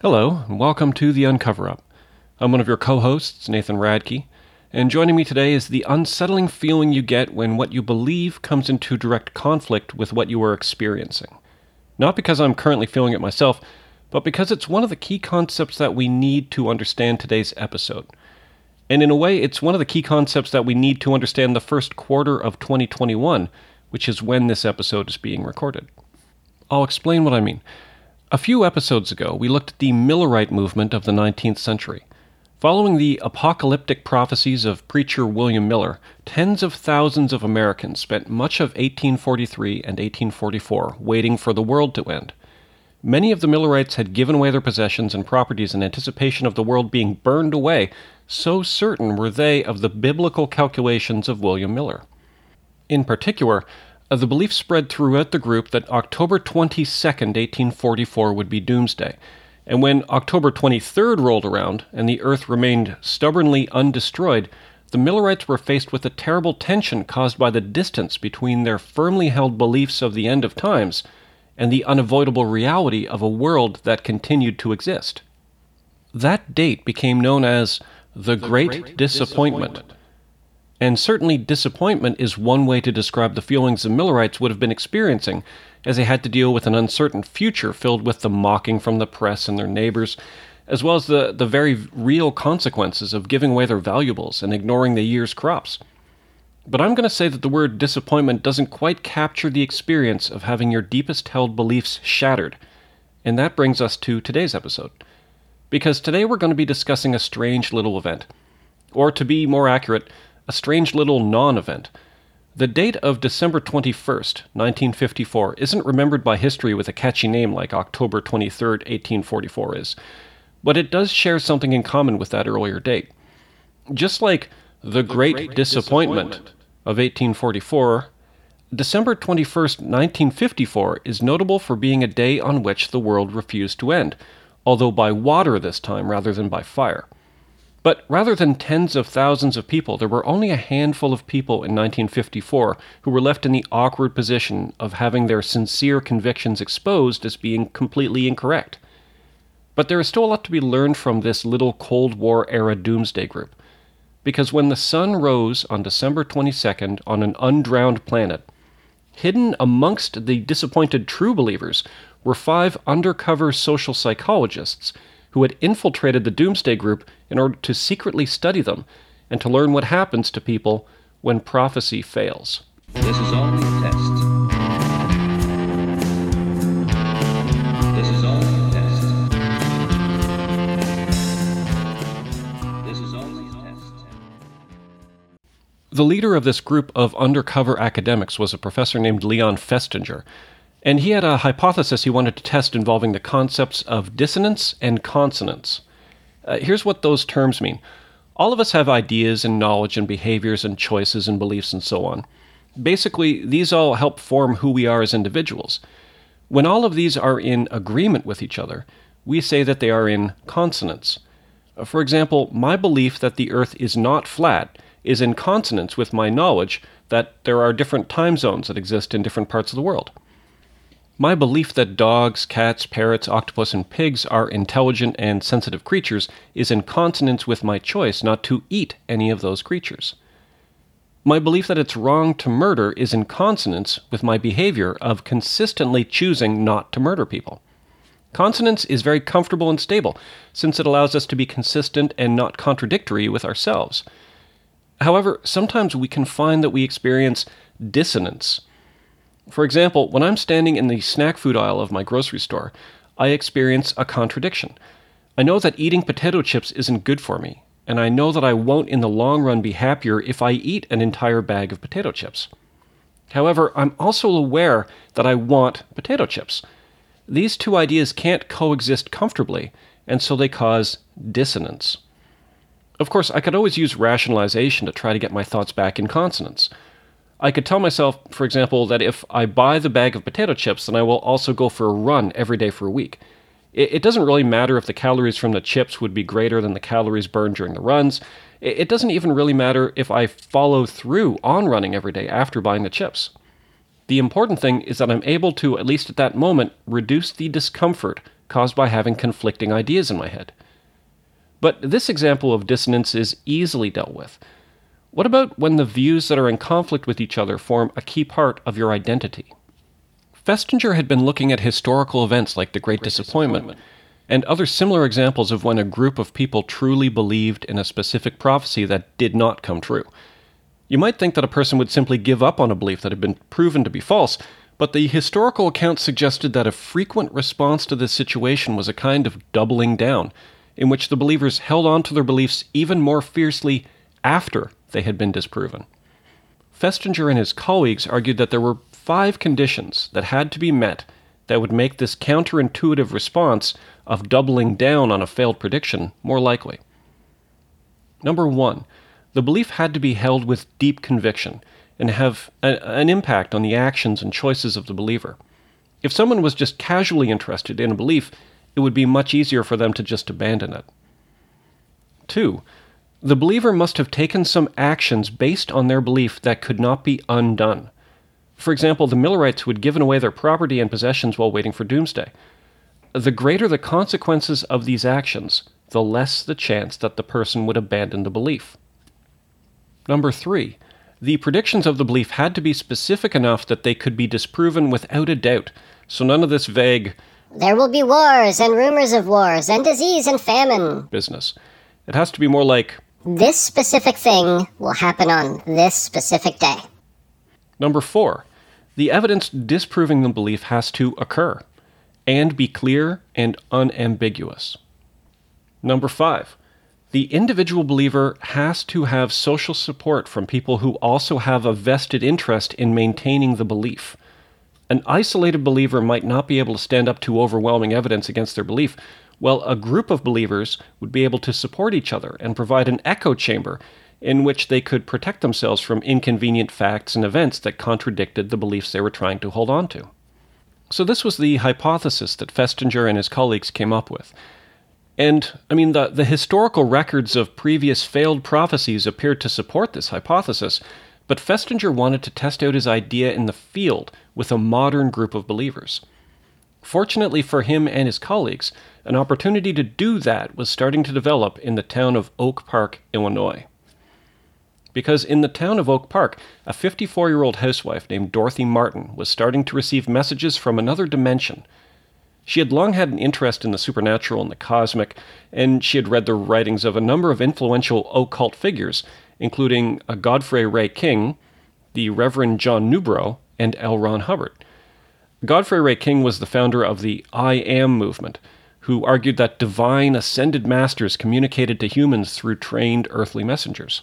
Hello, and welcome to The Uncover Up. I'm one of your co hosts, Nathan Radke, and joining me today is the unsettling feeling you get when what you believe comes into direct conflict with what you are experiencing. Not because I'm currently feeling it myself, but because it's one of the key concepts that we need to understand today's episode. And in a way, it's one of the key concepts that we need to understand the first quarter of 2021, which is when this episode is being recorded. I'll explain what I mean. A few episodes ago, we looked at the Millerite movement of the 19th century. Following the apocalyptic prophecies of preacher William Miller, tens of thousands of Americans spent much of 1843 and 1844 waiting for the world to end. Many of the Millerites had given away their possessions and properties in anticipation of the world being burned away, so certain were they of the biblical calculations of William Miller. In particular, the belief spread throughout the group that October 22, 1844 would be doomsday. And when October 23rd rolled around and the Earth remained stubbornly undestroyed, the Millerites were faced with a terrible tension caused by the distance between their firmly held beliefs of the end of times and the unavoidable reality of a world that continued to exist. That date became known as the, the Great, Great Disappointment. Disappointment and certainly disappointment is one way to describe the feelings the Millerites would have been experiencing as they had to deal with an uncertain future filled with the mocking from the press and their neighbors, as well as the, the very real consequences of giving away their valuables and ignoring the year's crops. But I'm going to say that the word disappointment doesn't quite capture the experience of having your deepest held beliefs shattered. And that brings us to today's episode. Because today we're going to be discussing a strange little event. Or to be more accurate, a strange little non event. The date of December 21st, 1954, isn't remembered by history with a catchy name like October 23rd, 1844 is, but it does share something in common with that earlier date. Just like the, the Great, Great Disappointment, Disappointment of 1844, December 21st, 1954 is notable for being a day on which the world refused to end, although by water this time rather than by fire. But rather than tens of thousands of people, there were only a handful of people in 1954 who were left in the awkward position of having their sincere convictions exposed as being completely incorrect. But there is still a lot to be learned from this little Cold War era doomsday group. Because when the sun rose on December 22nd on an undrowned planet, hidden amongst the disappointed true believers were five undercover social psychologists who had infiltrated the Doomsday Group in order to secretly study them and to learn what happens to people when prophecy fails. This is only a test. This is only a test. This is only a test. The leader of this group of undercover academics was a professor named Leon Festinger, and he had a hypothesis he wanted to test involving the concepts of dissonance and consonance. Uh, here's what those terms mean all of us have ideas and knowledge and behaviors and choices and beliefs and so on. Basically, these all help form who we are as individuals. When all of these are in agreement with each other, we say that they are in consonance. Uh, for example, my belief that the Earth is not flat is in consonance with my knowledge that there are different time zones that exist in different parts of the world. My belief that dogs, cats, parrots, octopus, and pigs are intelligent and sensitive creatures is in consonance with my choice not to eat any of those creatures. My belief that it's wrong to murder is in consonance with my behavior of consistently choosing not to murder people. Consonance is very comfortable and stable, since it allows us to be consistent and not contradictory with ourselves. However, sometimes we can find that we experience dissonance for example, when I'm standing in the snack food aisle of my grocery store, I experience a contradiction. I know that eating potato chips isn't good for me, and I know that I won't in the long run be happier if I eat an entire bag of potato chips. However, I'm also aware that I want potato chips. These two ideas can't coexist comfortably, and so they cause dissonance. Of course, I could always use rationalization to try to get my thoughts back in consonance. I could tell myself, for example, that if I buy the bag of potato chips, then I will also go for a run every day for a week. It, it doesn't really matter if the calories from the chips would be greater than the calories burned during the runs. It, it doesn't even really matter if I follow through on running every day after buying the chips. The important thing is that I'm able to, at least at that moment, reduce the discomfort caused by having conflicting ideas in my head. But this example of dissonance is easily dealt with. What about when the views that are in conflict with each other form a key part of your identity? Festinger had been looking at historical events like the Great, Disappointment, and other similar examples of when a group of people truly believed in a specific prophecy that did not come true. You might think that a person would simply give up on a belief that had been proven to be false, but the historical accounts suggested that a frequent response to this situation was a kind of doubling down, in which the believers held on to their beliefs even more fiercely after they had been disproven. Festinger and his colleagues argued that there were five conditions that had to be met that would make this counterintuitive response of doubling down on a failed prediction more likely. Number one, the belief had to be held with deep conviction and have a, an impact on the actions and choices of the believer. If someone was just casually interested in a belief, it would be much easier for them to just abandon it. Two, the believer must have taken some actions based on their belief that could not be undone. For example, the Millerites who had given away their property and possessions while waiting for doomsday. The greater the consequences of these actions, the less the chance that the person would abandon the belief. Number three, the predictions of the belief had to be specific enough that they could be disproven without a doubt, so none of this vague, There will be wars and rumors of wars and disease and famine. business. It has to be more like, This specific thing will happen on this specific day. Number four, the evidence disproving the belief has to occur and be clear and unambiguous. Number five, the individual believer has to have social support from people who also have a vested interest in maintaining the belief. An isolated believer might not be able to stand up to overwhelming evidence against their belief, while a group of believers would be able to support each other and provide an echo chamber in which they could protect themselves from inconvenient facts and events that contradicted the beliefs they were trying to hold on to. So, this was the hypothesis that Festinger and his colleagues came up with. And, I mean, the, the historical records of previous failed prophecies appeared to support this hypothesis, but Festinger wanted to test out his idea in the field with a modern group of believers. Fortunately for him and his colleagues, an opportunity to do that was starting to develop in the town of Oak Park, Illinois. Because in the town of Oak Park, a 54 year old housewife named Dorothy Martin was starting to receive messages from another dimension. She had long had an interest in the supernatural and the cosmic, and she had read the writings of a number of influential occult figures, including a Godfrey Ray King, the Reverend John Newbrough, and L. Ron Hubbard. Godfrey Ray King was the founder of the I Am movement, who argued that divine ascended masters communicated to humans through trained earthly messengers.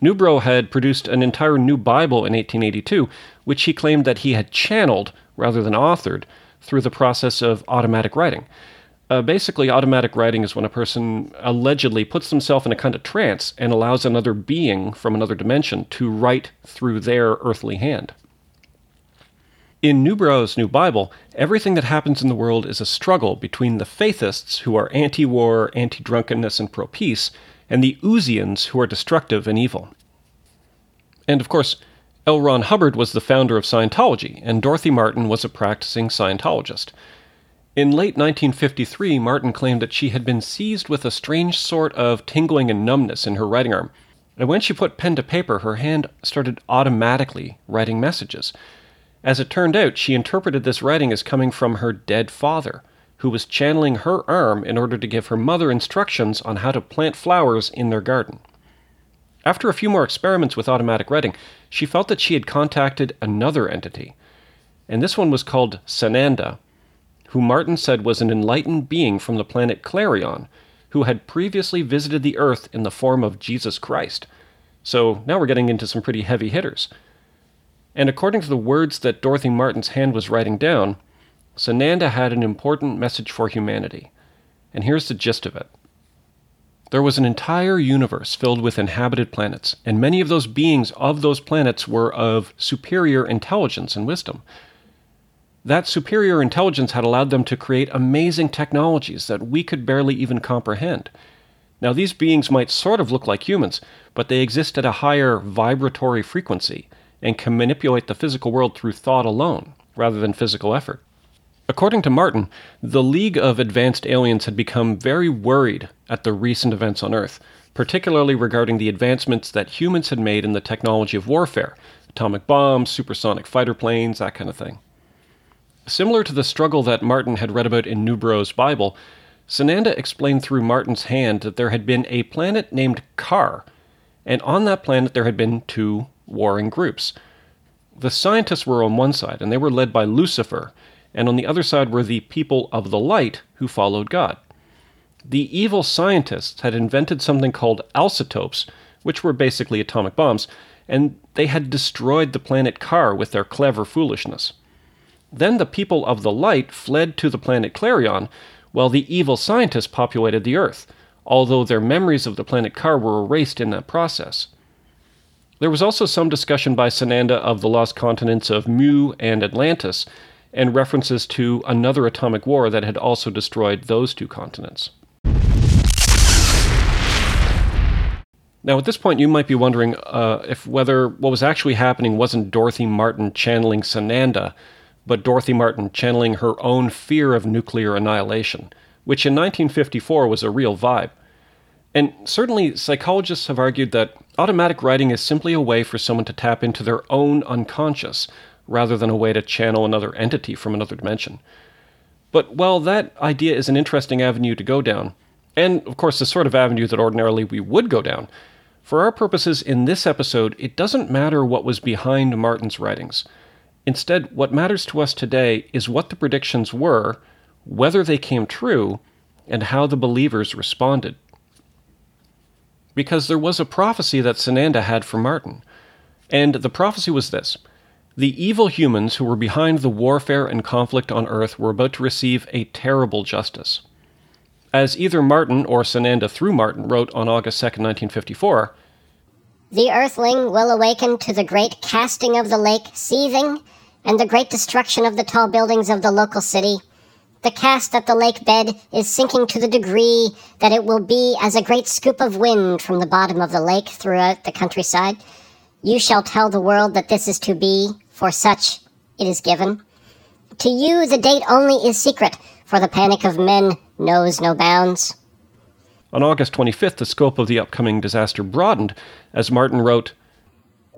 Newbrough had produced an entire new Bible in 1882, which he claimed that he had channeled, rather than authored, through the process of automatic writing. Uh, basically, automatic writing is when a person allegedly puts themselves in a kind of trance and allows another being from another dimension to write through their earthly hand. In Newbrough's New Bible, everything that happens in the world is a struggle between the faithists, who are anti war, anti drunkenness, and pro peace, and the Uzians, who are destructive and evil. And of course, L. Ron Hubbard was the founder of Scientology, and Dorothy Martin was a practicing Scientologist. In late 1953, Martin claimed that she had been seized with a strange sort of tingling and numbness in her writing arm, and when she put pen to paper, her hand started automatically writing messages. As it turned out, she interpreted this writing as coming from her dead father, who was channeling her arm in order to give her mother instructions on how to plant flowers in their garden. After a few more experiments with automatic writing, she felt that she had contacted another entity, and this one was called Sananda, who Martin said was an enlightened being from the planet Clarion, who had previously visited the Earth in the form of Jesus Christ. So now we're getting into some pretty heavy hitters. And according to the words that Dorothy Martin's hand was writing down, Sananda had an important message for humanity. And here's the gist of it. There was an entire universe filled with inhabited planets, and many of those beings of those planets were of superior intelligence and wisdom. That superior intelligence had allowed them to create amazing technologies that we could barely even comprehend. Now, these beings might sort of look like humans, but they exist at a higher vibratory frequency and can manipulate the physical world through thought alone, rather than physical effort. According to Martin, the League of Advanced Aliens had become very worried at the recent events on Earth, particularly regarding the advancements that humans had made in the technology of warfare atomic bombs, supersonic fighter planes, that kind of thing. Similar to the struggle that Martin had read about in Newbrough's Bible, Sananda explained through Martin's hand that there had been a planet named Kar, and on that planet there had been two warring groups. The scientists were on one side, and they were led by Lucifer, and on the other side were the people of the light who followed God. The evil scientists had invented something called alcitopes, which were basically atomic bombs, and they had destroyed the planet Kar with their clever foolishness. Then the people of the light fled to the planet Clarion, while the evil scientists populated the Earth, although their memories of the planet Kar were erased in that process. There was also some discussion by Sananda of the lost continents of Mu and Atlantis, and references to another atomic war that had also destroyed those two continents. Now, at this point, you might be wondering uh, if whether what was actually happening wasn't Dorothy Martin channeling Sananda, but Dorothy Martin channeling her own fear of nuclear annihilation, which in 1954 was a real vibe. And certainly, psychologists have argued that automatic writing is simply a way for someone to tap into their own unconscious, rather than a way to channel another entity from another dimension. But while that idea is an interesting avenue to go down, and of course the sort of avenue that ordinarily we would go down, for our purposes in this episode, it doesn't matter what was behind Martin's writings. Instead, what matters to us today is what the predictions were, whether they came true, and how the believers responded. Because there was a prophecy that Sananda had for Martin. And the prophecy was this the evil humans who were behind the warfare and conflict on Earth were about to receive a terrible justice. As either Martin or Sananda through Martin wrote on August 2, 1954, The earthling will awaken to the great casting of the lake seething, and the great destruction of the tall buildings of the local city. The cast at the lake bed is sinking to the degree that it will be as a great scoop of wind from the bottom of the lake throughout the countryside. You shall tell the world that this is to be, for such it is given. To you the date only is secret, for the panic of men knows no bounds. On August 25th, the scope of the upcoming disaster broadened as Martin wrote,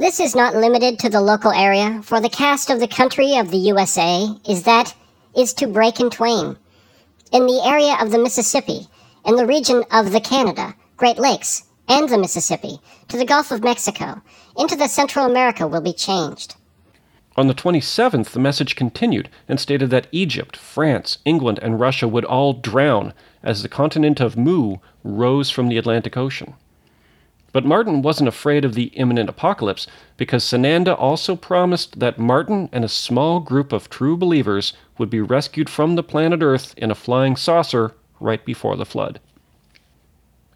This is not limited to the local area, for the cast of the country of the USA is that is to break in twain. In the area of the Mississippi, in the region of the Canada, Great Lakes, and the Mississippi, to the Gulf of Mexico, into the Central America will be changed. On the 27th, the message continued and stated that Egypt, France, England, and Russia would all drown as the continent of Mu rose from the Atlantic Ocean. But Martin wasn't afraid of the imminent apocalypse because Sananda also promised that Martin and a small group of true believers would be rescued from the planet Earth in a flying saucer right before the flood.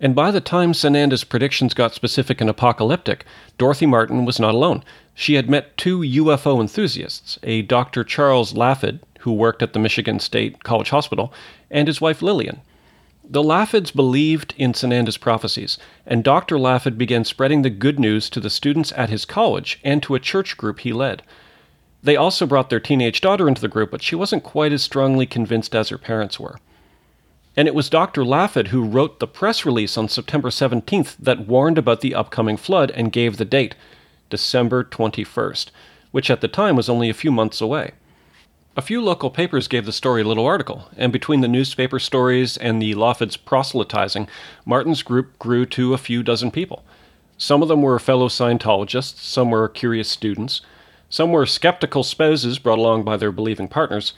And by the time Sananda's predictions got specific and apocalyptic, Dorothy Martin was not alone. She had met two UFO enthusiasts, a Dr. Charles Laughead, who worked at the Michigan State College Hospital, and his wife Lillian. The Laugheads believed in Sananda's prophecies, and Dr. Laughead began spreading the good news to the students at his college and to a church group he led. They also brought their teenage daughter into the group, but she wasn't quite as strongly convinced as her parents were. And it was Dr. Laughead who wrote the press release on September 17th that warned about the upcoming flood and gave the date, December 21st, which at the time was only a few months away. A few local papers gave the story a little article, and between the newspaper stories and the Laugheads proselytizing, Martin's group grew to a few dozen people. Some of them were fellow Scientologists, some were curious students, some were skeptical spouses brought along by their believing partners,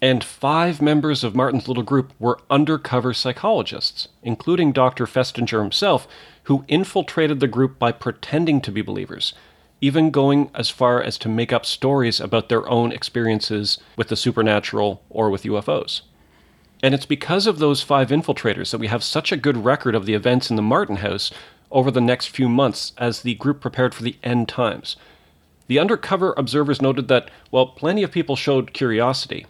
and five members of Martin's little group were undercover psychologists, including Dr. Festinger himself, who infiltrated the group by pretending to be believers, even going as far as to make up stories about their own experiences with the supernatural or with UFOs. And it's because of those five infiltrators that we have such a good record of the events in the Martin house over the next few months as the group prepared for the end times. The undercover observers noted that, while plenty of people showed curiosity,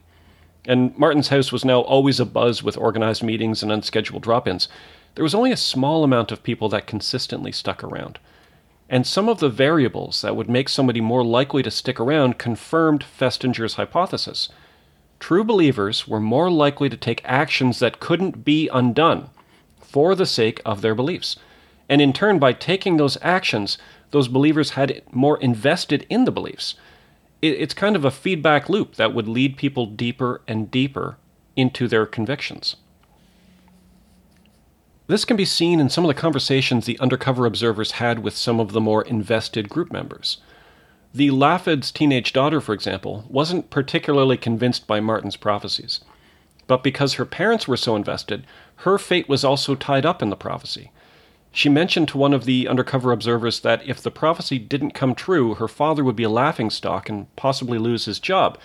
and Martin's house was now always abuzz with organized meetings and unscheduled drop ins, there was only a small amount of people that consistently stuck around. And some of the variables that would make somebody more likely to stick around confirmed Festinger's hypothesis. true believers were more likely to take actions that couldn't be undone for the sake of their beliefs. And in turn, by taking those actions, those believers had more invested in the beliefs. It's kind of a feedback loop that would lead people deeper and deeper into their convictions. This can be seen in some of the conversations the undercover observers had with some of the more invested group members. The Laugheads' teenage daughter, for example, wasn't particularly convinced by Martin's prophecies. But because her parents were so invested, her fate was also tied up in the prophecy. She mentioned to one of the undercover observers that if the prophecy didn't come true, her father would be a laughingstock and possibly lose his job.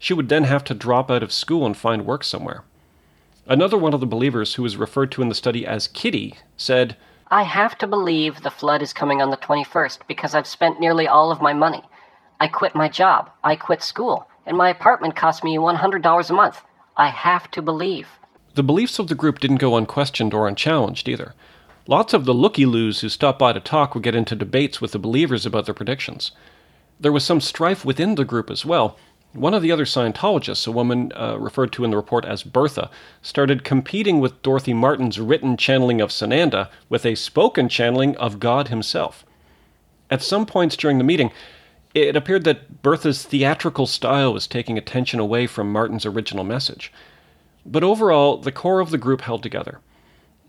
She would then have to drop out of school and find work somewhere. Another one of the believers, who was referred to in the study as Kitty, said, I have to believe the flood is coming on the 21st because I've spent nearly all of my money. I quit my job, I quit school, and my apartment cost me $100 a month. I have to believe. The beliefs of the group didn't go unquestioned or unchallenged either. Lots of the looky loos who stopped by to talk would get into debates with the believers about their predictions. There was some strife within the group as well, one of the other Scientologists, a woman uh, referred to in the report as Bertha, started competing with Dorothy Martin's written channeling of Sananda with a spoken channeling of God himself. At some points during the meeting, it appeared that Bertha's theatrical style was taking attention away from Martin's original message. But overall, the core of the group held together.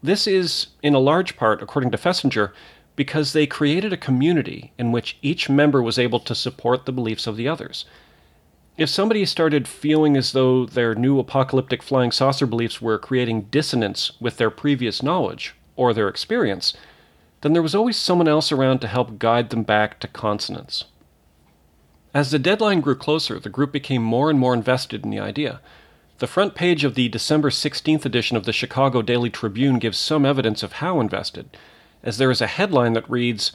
This is, in a large part, according to Festinger, because they created a community in which each member was able to support the beliefs of the others if somebody started feeling as though their new apocalyptic flying saucer beliefs were creating dissonance with their previous knowledge or their experience, then there was always someone else around to help guide them back to consonance. As the deadline grew closer, the group became more and more invested in the idea. The front page of the December 16th edition of the Chicago Daily Tribune gives some evidence of how invested, as there is a headline that reads,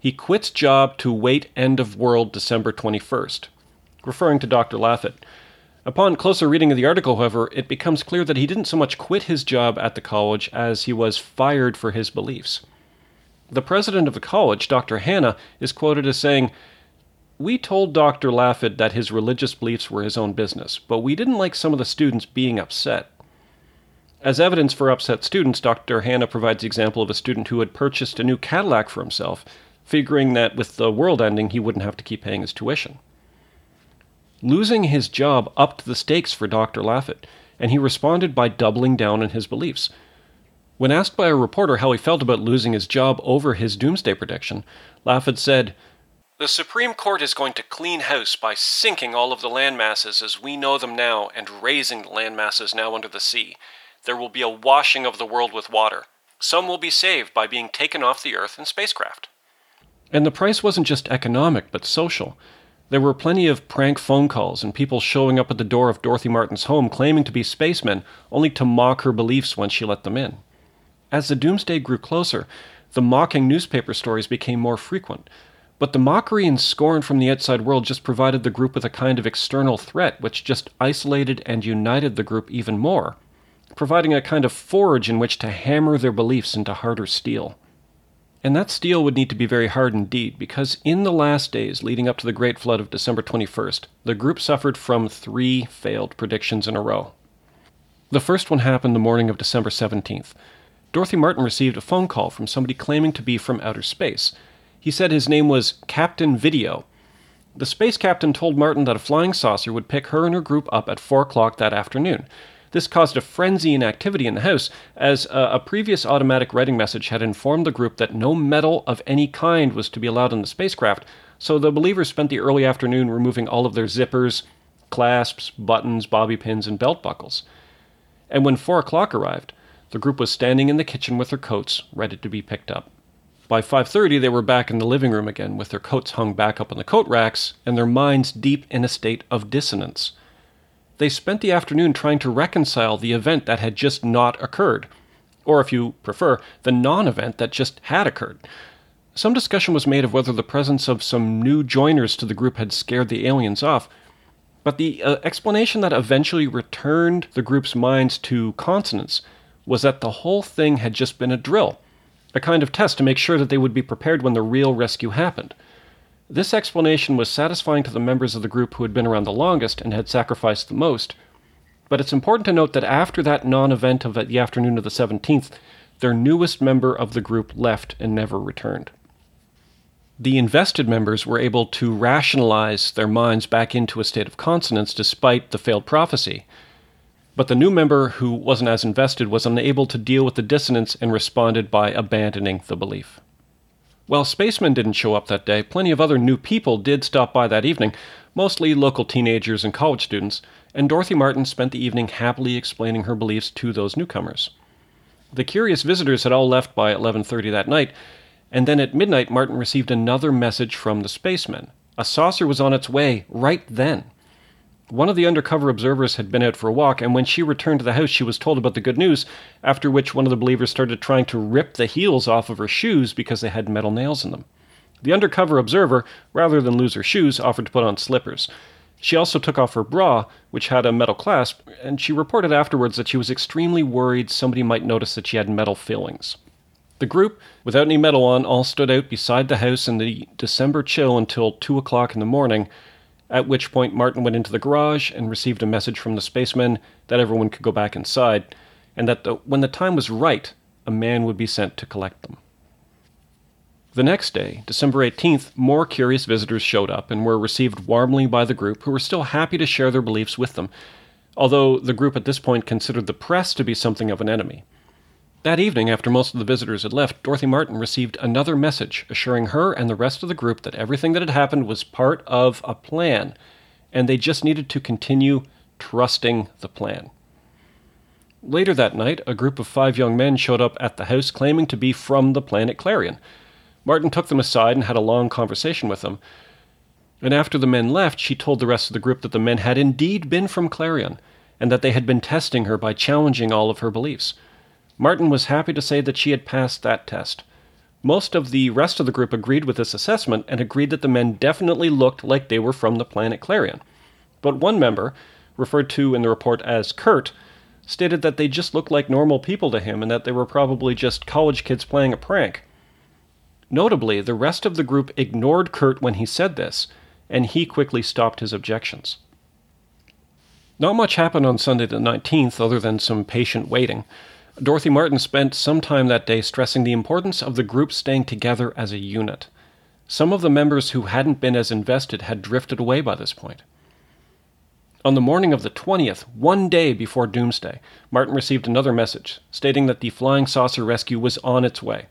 He quits job to wait end of world December 21st referring to Dr. Laughead. Upon closer reading of the article, however, it becomes clear that he didn't so much quit his job at the college as he was fired for his beliefs. The president of the college, Dr. Hannah, is quoted as saying, We told Dr. Laughead that his religious beliefs were his own business, but we didn't like some of the students being upset. As evidence for upset students, Dr. Hannah provides the example of a student who had purchased a new Cadillac for himself, figuring that with the world ending, he wouldn't have to keep paying his tuition. Losing his job upped the stakes for Dr. Laughead, and he responded by doubling down on his beliefs. When asked by a reporter how he felt about losing his job over his doomsday prediction, Laughead said, The Supreme Court is going to clean house by sinking all of the land masses as we know them now and raising the land masses now under the sea. There will be a washing of the world with water. Some will be saved by being taken off the earth in spacecraft. And the price wasn't just economic, but social. There were plenty of prank phone calls and people showing up at the door of Dorothy Martin's home claiming to be spacemen, only to mock her beliefs when she let them in. As the doomsday grew closer, the mocking newspaper stories became more frequent. But the mockery and scorn from the outside world just provided the group with a kind of external threat which just isolated and united the group even more, providing a kind of forge in which to hammer their beliefs into harder steel. And that steel would need to be very hard indeed, because in the last days leading up to the Great Flood of December 21st, the group suffered from three failed predictions in a row. The first one happened the morning of December 17th. Dorothy Martin received a phone call from somebody claiming to be from outer space. He said his name was Captain Video. The space captain told Martin that a flying saucer would pick her and her group up at 4 o'clock that afternoon. This caused a frenzy in activity in the House, as a, a previous automatic writing message had informed the group that no metal of any kind was to be allowed in the spacecraft, so the believers spent the early afternoon removing all of their zippers, clasps, buttons, bobby pins, and belt buckles. And when four o'clock arrived, the group was standing in the kitchen with their coats, ready to be picked up. By 5:30 they were back in the living room again with their coats hung back up on the coat racks and their minds deep in a state of dissonance they spent the afternoon trying to reconcile the event that had just not occurred, or if you prefer, the non event that just had occurred. Some discussion was made of whether the presence of some new joiners to the group had scared the aliens off, but the uh, explanation that eventually returned the group's minds to consonance was that the whole thing had just been a drill, a kind of test to make sure that they would be prepared when the real rescue happened. This explanation was satisfying to the members of the group who had been around the longest and had sacrificed the most, but it's important to note that after that non event of uh, the afternoon of the 17th, their newest member of the group left and never returned. The invested members were able to rationalize their minds back into a state of consonance despite the failed prophecy. But the new member who wasn't as invested was unable to deal with the dissonance and responded by abandoning the belief. While spacemen didn't show up that day, plenty of other new people did stop by that evening, mostly local teenagers and college students, and Dorothy Martin spent the evening happily explaining her beliefs to those newcomers. The curious visitors had all left by 11:30 that night, and then at midnight Martin received another message from the spacemen. A saucer was on its way right then. One of the undercover observers had been out for a walk, and when she returned to the house, she was told about the good news, after which one of the believers started trying to rip the heels off of her shoes because they had metal nails in them. The undercover observer, rather than lose her shoes, offered to put on slippers. She also took off her bra, which had a metal clasp, and she reported afterwards that she was extremely worried somebody might notice that she had metal fillings. The group, without any metal on, all stood out beside the house in the December chill until 2 o'clock in the morning, at which point Martin went into the garage and received a message from the spacemen that everyone could go back inside, and that the, when the time was right, a man would be sent to collect them. The next day, December 18th, more curious visitors showed up and were received warmly by the group, who were still happy to share their beliefs with them, although the group at this point considered the press to be something of an enemy. That evening, after most of the visitors had left, Dorothy Martin received another message assuring her and the rest of the group that everything that had happened was part of a plan, and they just needed to continue trusting the plan. Later that night, a group of five young men showed up at the house claiming to be from the planet Clarion. Martin took them aside and had a long conversation with them. And after the men left, she told the rest of the group that the men had indeed been from Clarion, and that they had been testing her by challenging all of her beliefs. Martin was happy to say that she had passed that test. Most of the rest of the group agreed with this assessment and agreed that the men definitely looked like they were from the planet Clarion. But one member, referred to in the report as Kurt, stated that they just looked like normal people to him and that they were probably just college kids playing a prank. Notably, the rest of the group ignored Kurt when he said this, and he quickly stopped his objections. Not much happened on Sunday the 19th other than some patient waiting. Dorothy Martin spent some time that day stressing the importance of the group staying together as a unit. Some of the members who hadn't been as invested had drifted away by this point. On the morning of the 20th, one day before Doomsday, Martin received another message stating that the flying saucer rescue was on its way.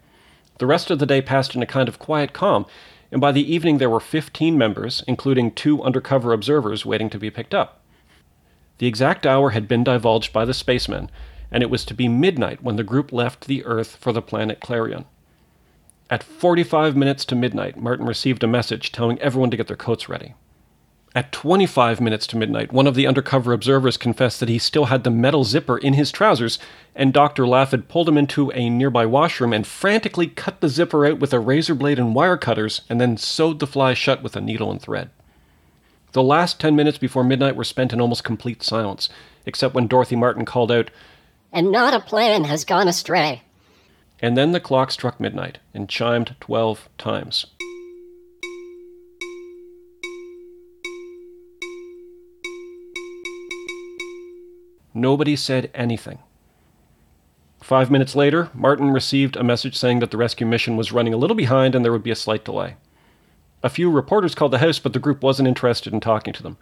The rest of the day passed in a kind of quiet calm, and by the evening there were 15 members, including two undercover observers, waiting to be picked up. The exact hour had been divulged by the spacemen, and it was to be midnight when the group left the Earth for the planet Clarion. At 45 minutes to midnight, Martin received a message telling everyone to get their coats ready. At 25 minutes to midnight, one of the undercover observers confessed that he still had the metal zipper in his trousers, and Dr. Laughead pulled him into a nearby washroom and frantically cut the zipper out with a razor blade and wire cutters, and then sewed the fly shut with a needle and thread. The last 10 minutes before midnight were spent in almost complete silence, except when Dorothy Martin called out, And not a plan has gone astray. and then the clock struck midnight and chimed 12 times. Nobody said anything. Five minutes later, Martin received a message saying that the rescue mission was running a little behind and there would be a slight delay. A few reporters called the house, but the group wasn't interested in talking to them.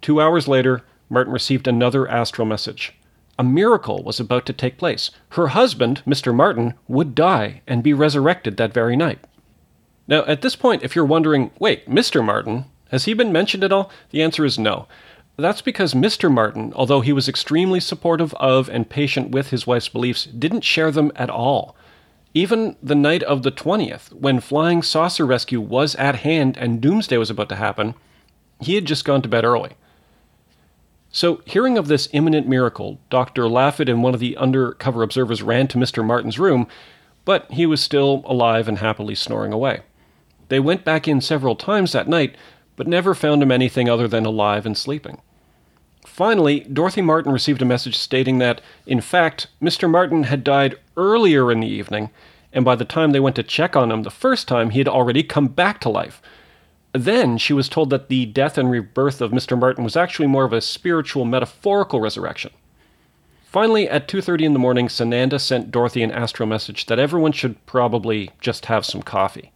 Two hours later, Martin received another astral message. A miracle was about to take place. Her husband, Mr. Martin, would die and be resurrected that very night. Now, at this point, if you're wondering, wait, Mr. Martin, has he been mentioned at all? The answer is no. That's because Mr. Martin, although he was extremely supportive of and patient with his wife's beliefs, didn't share them at all. Even the night of the 20th, when flying saucer rescue was at hand and doomsday was about to happen, he had just gone to bed early. So, hearing of this imminent miracle, Dr. Laughead and one of the undercover observers ran to Mr. Martin's room, but he was still alive and happily snoring away. They went back in several times that night, but never found him anything other than alive and sleeping. Finally, Dorothy Martin received a message stating that, in fact, Mr. Martin had died earlier in the evening, and by the time they went to check on him the first time, he had already come back to life. Then she was told that the death and rebirth of Mr. Martin was actually more of a spiritual, metaphorical resurrection. Finally, at 2:30 in the morning, Sananda sent Dorothy an astral message that everyone should probably just have some coffee.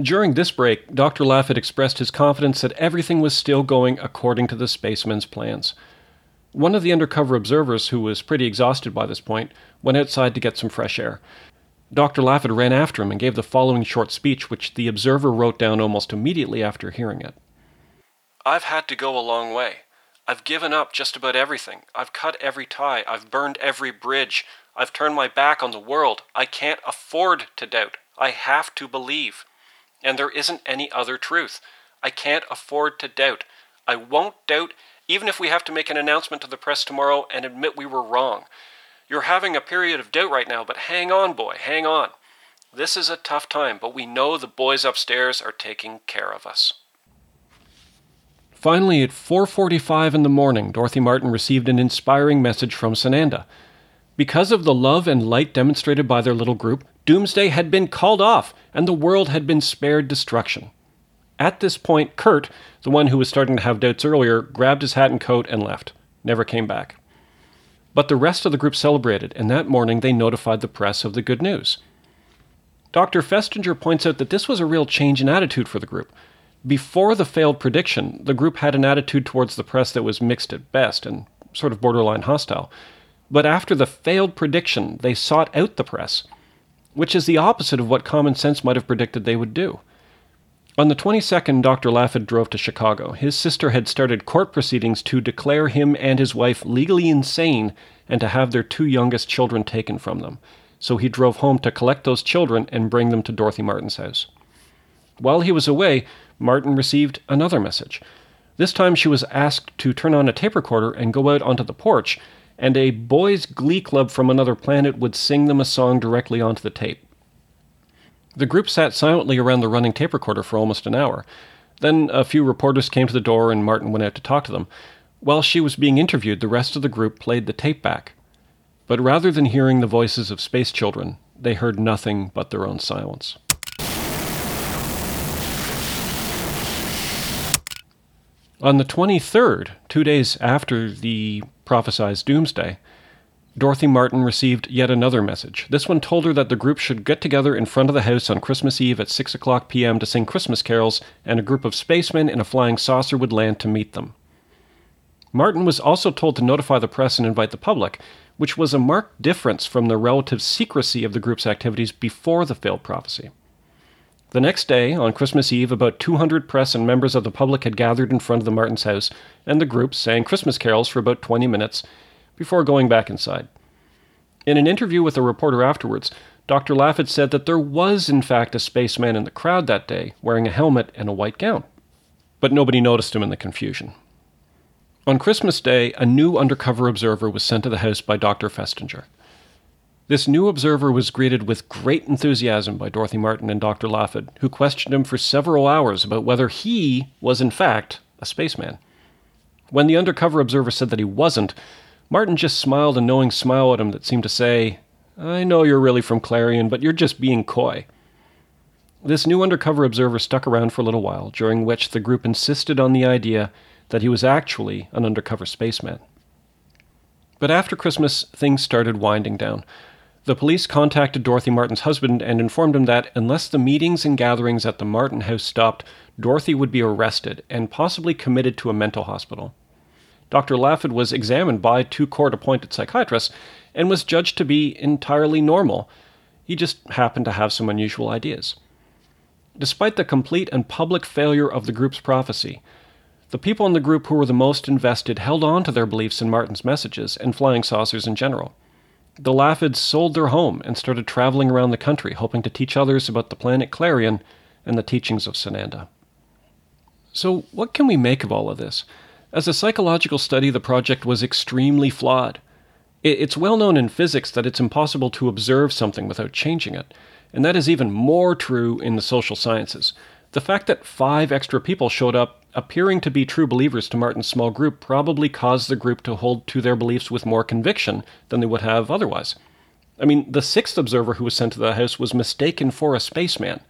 During this break, Dr. Laughead expressed his confidence that everything was still going according to the spaceman's plans. One of the undercover observers, who was pretty exhausted by this point, went outside to get some fresh air. Dr. Laughead ran after him and gave the following short speech, which the observer wrote down almost immediately after hearing it. I've had to go a long way. I've given up just about everything. I've cut every tie. I've burned every bridge. I've turned my back on the world. I can't afford to doubt. I have to believe. And there isn't any other truth. I can't afford to doubt. I won't doubt, even if we have to make an announcement to the press tomorrow and admit we were wrong. You're having a period of doubt right now, but hang on, boy, hang on. This is a tough time, but we know the boys upstairs are taking care of us. Finally, at 4:45 in the morning, Dorothy Martin received an inspiring message from Sananda. Because of the love and light demonstrated by their little group, Doomsday had been called off and the world had been spared destruction. At this point, Kurt, the one who was starting to have doubts earlier, grabbed his hat and coat and left. Never came back. But the rest of the group celebrated, and that morning they notified the press of the good news. Dr. Festinger points out that this was a real change in attitude for the group. Before the failed prediction, the group had an attitude towards the press that was mixed at best and sort of borderline hostile. But after the failed prediction, they sought out the press, which is the opposite of what common sense might have predicted they would do. On the 22nd, Dr. Laughead drove to Chicago. His sister had started court proceedings to declare him and his wife legally insane and to have their two youngest children taken from them. So he drove home to collect those children and bring them to Dorothy Martin's house. While he was away, Martin received another message. This time she was asked to turn on a tape recorder and go out onto the porch, and a boys' glee club from another planet would sing them a song directly onto the tape. The group sat silently around the running tape recorder for almost an hour. Then a few reporters came to the door and Martin went out to talk to them. While she was being interviewed, the rest of the group played the tape back. But rather than hearing the voices of space children, they heard nothing but their own silence. On the 23rd, two days after the prophesied doomsday, Dorothy Martin received yet another message. This one told her that the group should get together in front of the house on Christmas Eve at 6 o'clock p.m. to sing Christmas carols, and a group of spacemen in a flying saucer would land to meet them. Martin was also told to notify the press and invite the public, which was a marked difference from the relative secrecy of the group's activities before the failed prophecy. The next day, on Christmas Eve, about 200 press and members of the public had gathered in front of the Martins' house, and the group sang Christmas carols for about 20 minutes before going back inside. In an interview with a reporter afterwards, Dr. Laughead said that there was, in fact, a spaceman in the crowd that day wearing a helmet and a white gown. But nobody noticed him in the confusion. On Christmas Day, a new undercover observer was sent to the house by Dr. Festinger. This new observer was greeted with great enthusiasm by Dorothy Martin and Dr. Laughead, who questioned him for several hours about whether he was, in fact, a spaceman. When the undercover observer said that he wasn't, Martin just smiled a knowing smile at him that seemed to say, I know you're really from Clarion, but you're just being coy. This new undercover observer stuck around for a little while, during which the group insisted on the idea that he was actually an undercover spaceman. But after Christmas, things started winding down. The police contacted Dorothy Martin's husband and informed him that unless the meetings and gatherings at the Martin house stopped, Dorothy would be arrested and possibly committed to a mental hospital. Dr. Laughead was examined by two court appointed psychiatrists and was judged to be entirely normal. He just happened to have some unusual ideas. Despite the complete and public failure of the group's prophecy, the people in the group who were the most invested held on to their beliefs in Martin's messages and flying saucers in general. The Laugheads sold their home and started traveling around the country, hoping to teach others about the planet Clarion and the teachings of Sananda. So, what can we make of all of this? As a psychological study, the project was extremely flawed. It's well known in physics that it's impossible to observe something without changing it, and that is even more true in the social sciences. The fact that five extra people showed up appearing to be true believers to Martin's small group probably caused the group to hold to their beliefs with more conviction than they would have otherwise. I mean, the sixth observer who was sent to the house was mistaken for a spaceman.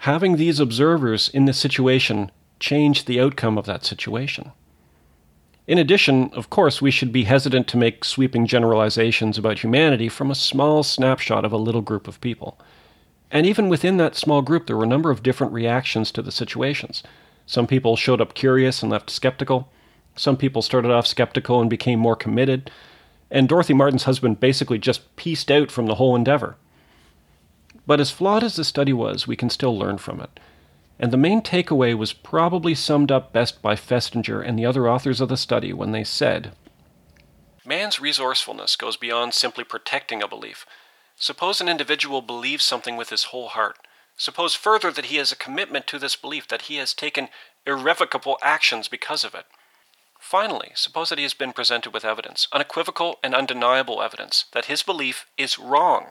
having these observers in the situation changed the outcome of that situation. In addition, of course, we should be hesitant to make sweeping generalizations about humanity from a small snapshot of a little group of people. And even within that small group, there were a number of different reactions to the situations. Some people showed up curious and left skeptical. Some people started off skeptical and became more committed. And Dorothy Martin's husband basically just pieced out from the whole endeavor. But as flawed as the study was, we can still learn from it. And the main takeaway was probably summed up best by Festinger and the other authors of the study when they said Man's resourcefulness goes beyond simply protecting a belief. Suppose an individual believes something with his whole heart. Suppose further that he has a commitment to this belief, that he has taken irrevocable actions because of it. Finally, suppose that he has been presented with evidence, unequivocal and undeniable evidence, that his belief is wrong.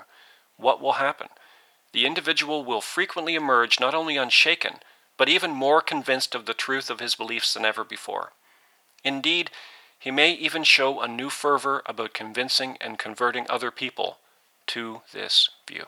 What will happen? The individual will frequently emerge not only unshaken, but even more convinced of the truth of his beliefs than ever before. Indeed, he may even show a new fervor about convincing and converting other people to this view.